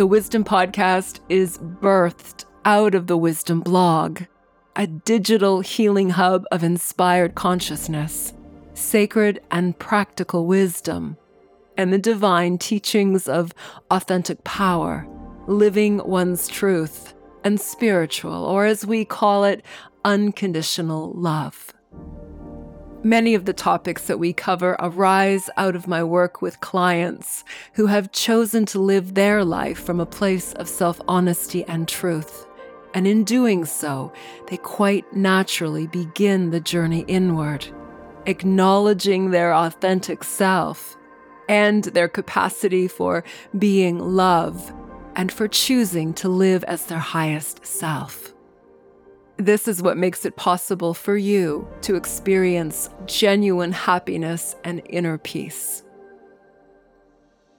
The Wisdom Podcast is birthed out of the Wisdom blog, a digital healing hub of inspired consciousness, sacred and practical wisdom, and the divine teachings of authentic power, living one's truth, and spiritual, or as we call it, unconditional love. Many of the topics that we cover arise out of my work with clients who have chosen to live their life from a place of self honesty and truth. And in doing so, they quite naturally begin the journey inward, acknowledging their authentic self and their capacity for being love and for choosing to live as their highest self. This is what makes it possible for you to experience genuine happiness and inner peace.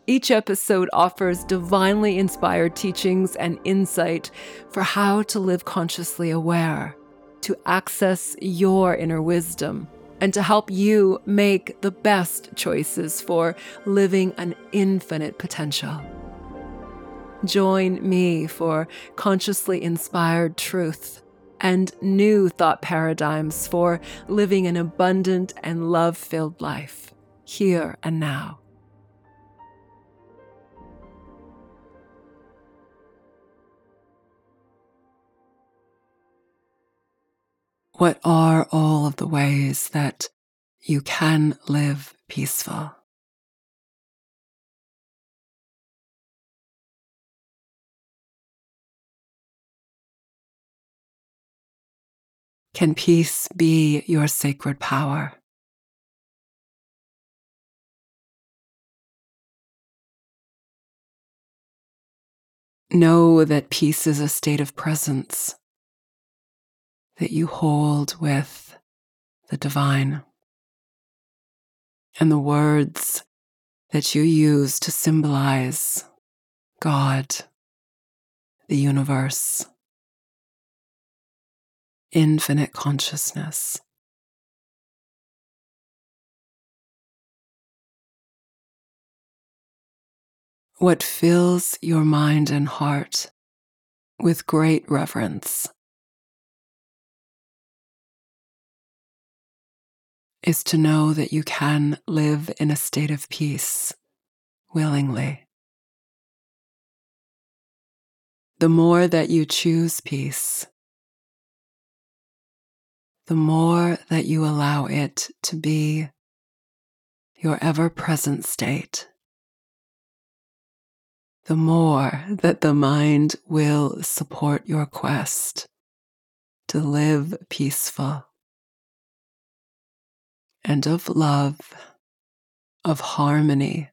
Each episode offers divinely inspired teachings and insight for how to live consciously aware, to access your inner wisdom, and to help you make the best choices for living an infinite potential. Join me for consciously inspired truth and new thought paradigms for living an abundant and love filled life, here and now. What are all of the ways that you can live peaceful? Can peace be your sacred power? Know that peace is a state of presence that you hold with the divine. And the words that you use to symbolize God, the universe, infinite consciousness. What fills your mind and heart with great reverence is to know that you can live in a state of peace willingly. The more that you choose peace, the more that you allow it to be your ever present state, the more that the mind will support your quest to live peaceful and of love, of harmony,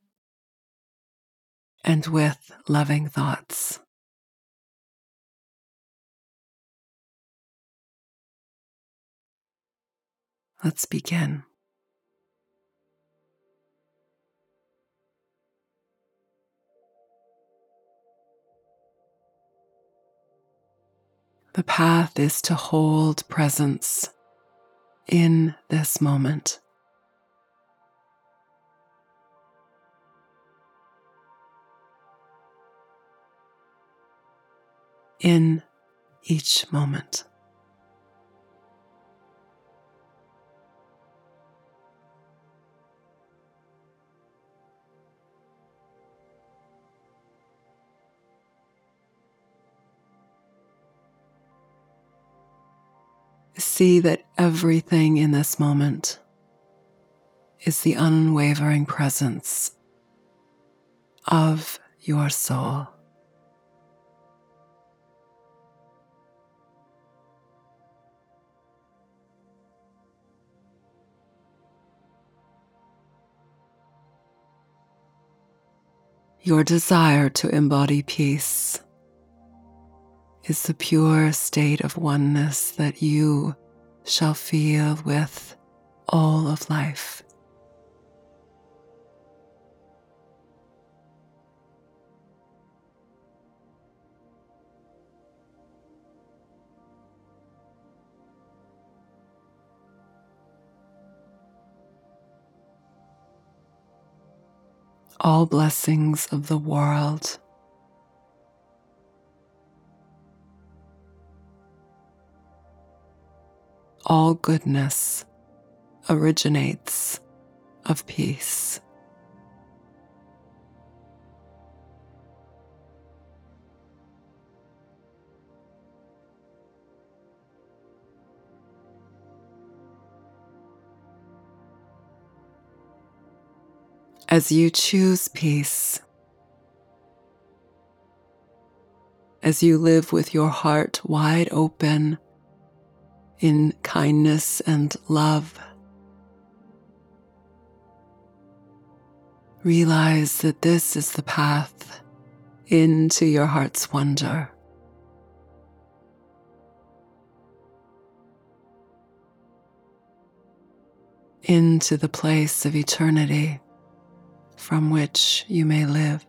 and with loving thoughts. Let's begin. The path is to hold presence in this moment. In each moment. See that everything in this moment is the unwavering presence of your soul. Your desire to embody peace is the pure state of oneness that you shall feel with all of life. All blessings of the world all goodness originates of peace. As you choose peace, as you live with your heart wide open in kindness and love. Realize that this is the path into your heart's wonder. Into the place of eternity from which you may live.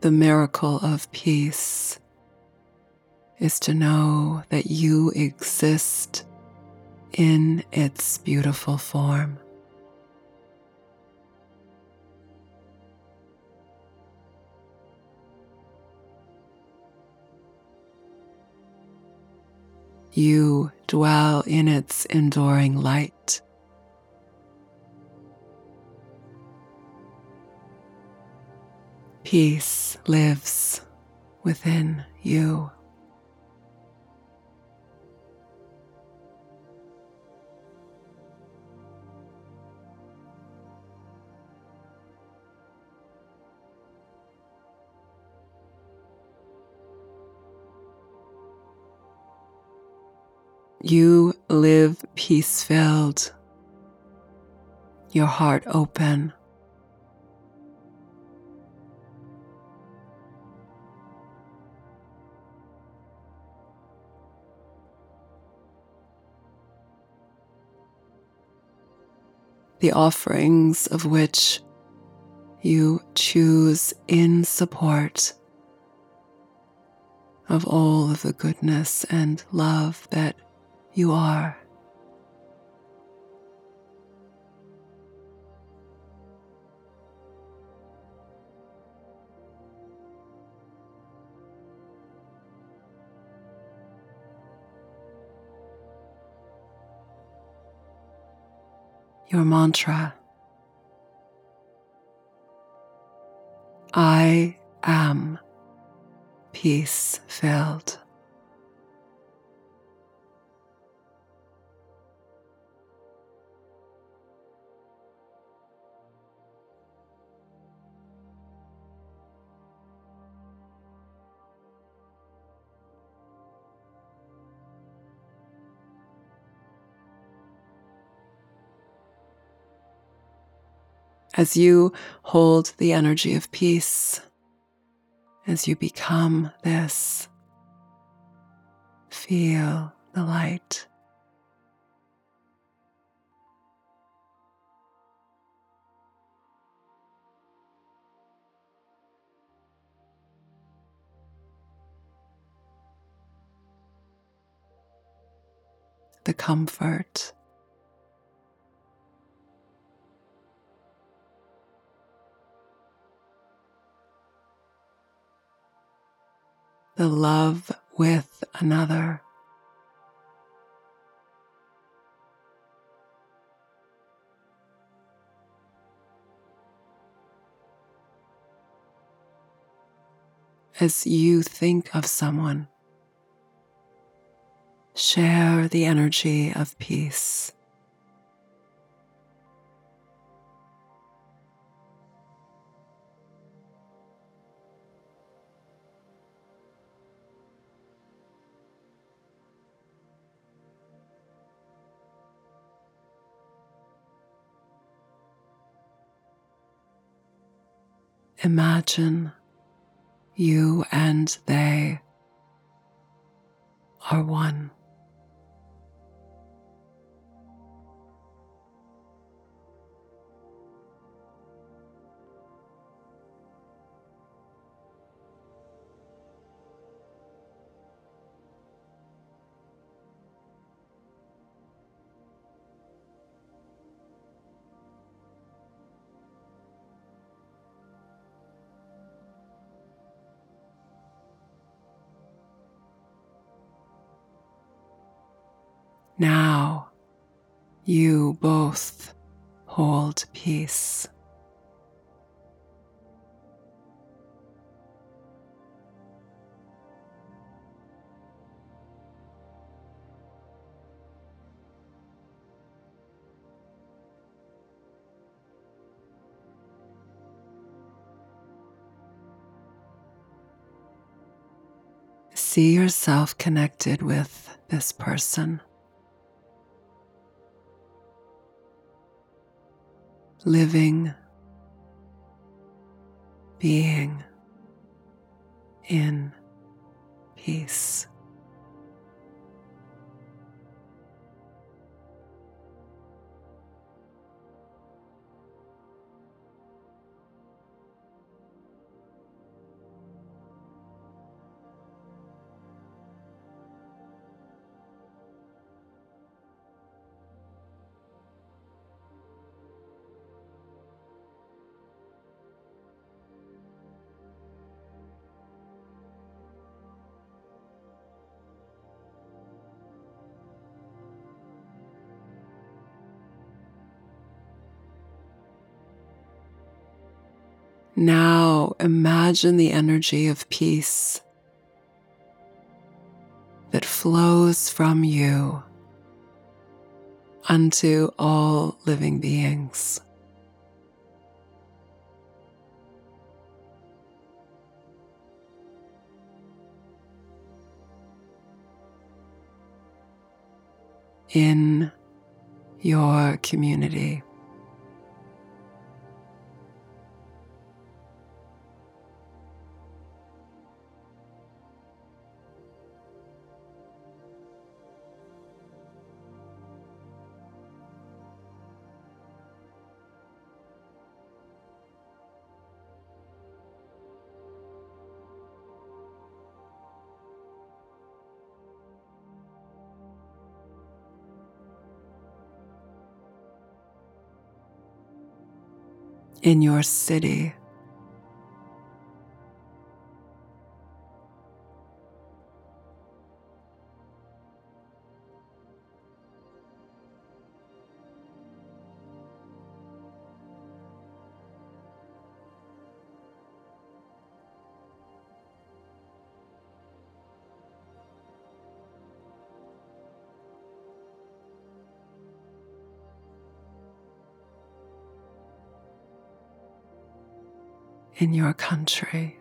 The miracle of peace is to know that you exist in its beautiful form. You dwell in its enduring light. Peace lives within you. You live peace filled, your heart open. The offerings of which you choose in support of all of the goodness and love that you are. Your mantra. I am peace filled. As you hold the energy of peace, as you become this, feel the light. The comfort the love with another. As you think of someone, share the energy of peace. Imagine you and they are one. Now you both hold peace. See yourself connected with this person. Living, being in peace. Now imagine the energy of peace that flows from you unto all living beings. In your community. In your city. In your country.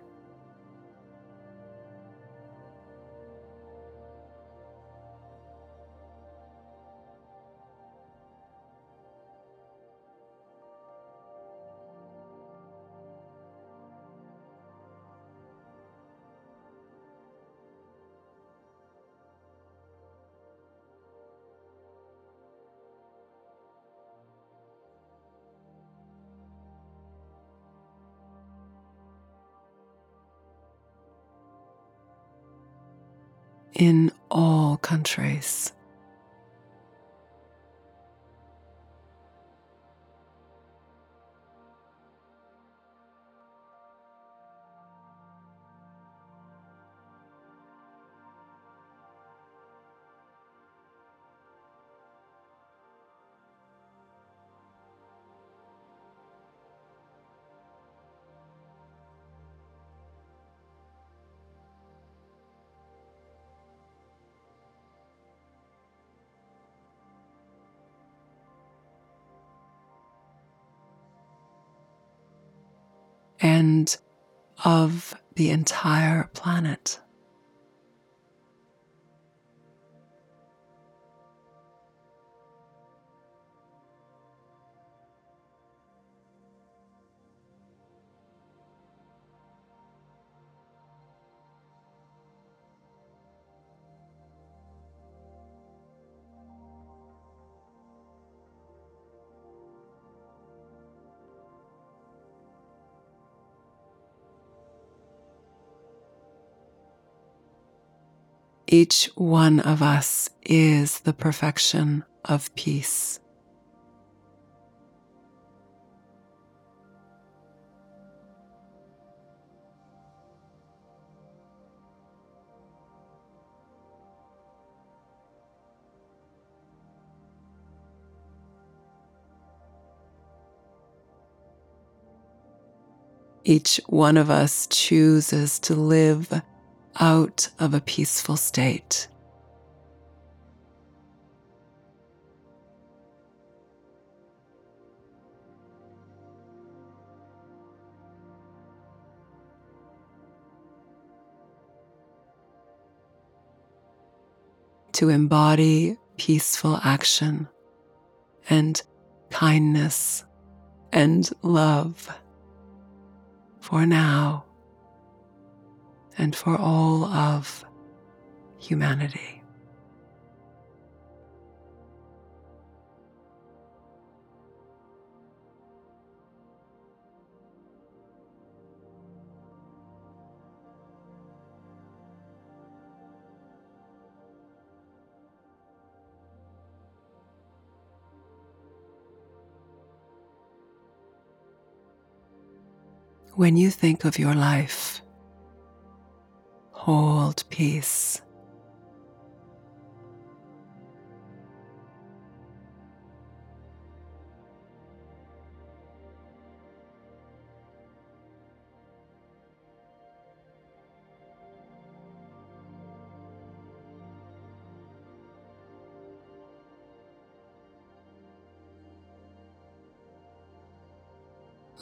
In all countries. And of the entire planet. Each one of us is the perfection of peace. Each one of us chooses to live out of a peaceful state. to embody peaceful action and kindness and love for now and for all of humanity. When you think of your life, hold peace.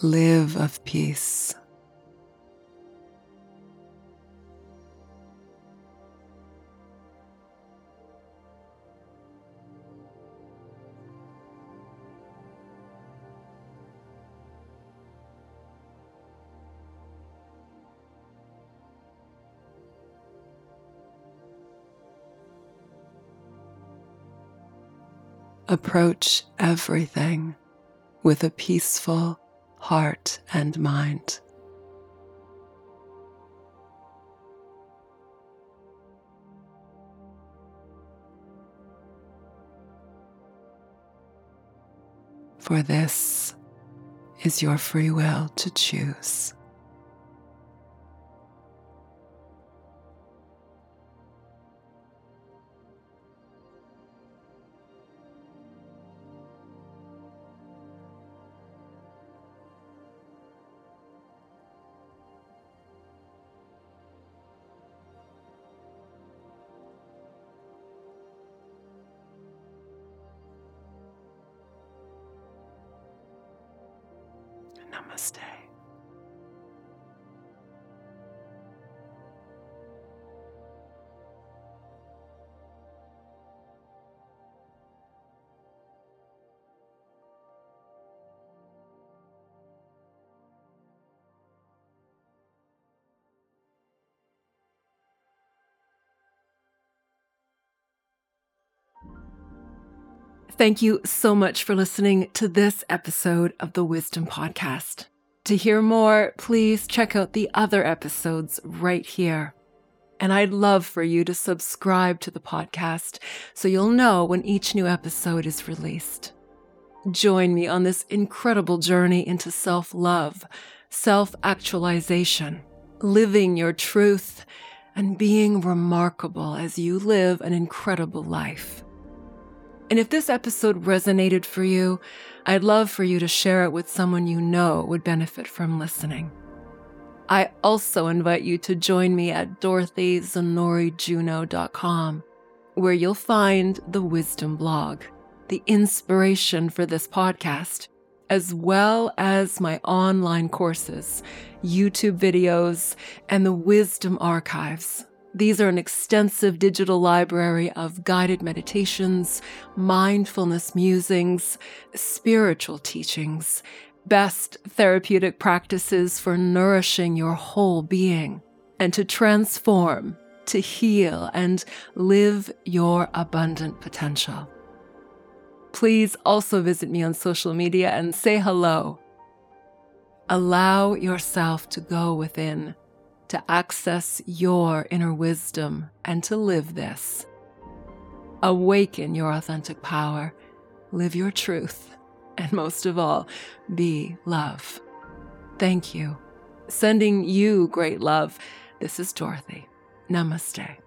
live of peace. Approach everything with a peaceful heart, and mind. For this is your free will to choose. Namaste. Thank you so much for listening to this episode of the Wisdom Podcast. To hear more, please check out the other episodes right here. And I'd love for you to subscribe to the podcast so you'll know when each new episode is released. Join me on this incredible journey into self love, self actualization, living your truth, and being remarkable as you live an incredible life. And if this episode resonated for you, I'd love for you to share it with someone you know would benefit from listening. I also invite you to join me at dorothyzanorijuno.com, where you'll find the Wisdom blog, the inspiration for this podcast, as well as my online courses, YouTube videos, and the Wisdom archives these are an extensive digital library of guided meditations, mindfulness musings, spiritual teachings, best therapeutic practices for nourishing your whole being and to transform, to heal, and live your abundant potential. Please also visit me on social media and say hello. Allow yourself to go within to access your inner wisdom and to live this. Awaken your authentic power, live your truth, and most of all, be love. Thank you. Sending you great love. This is Dorothy. Namaste.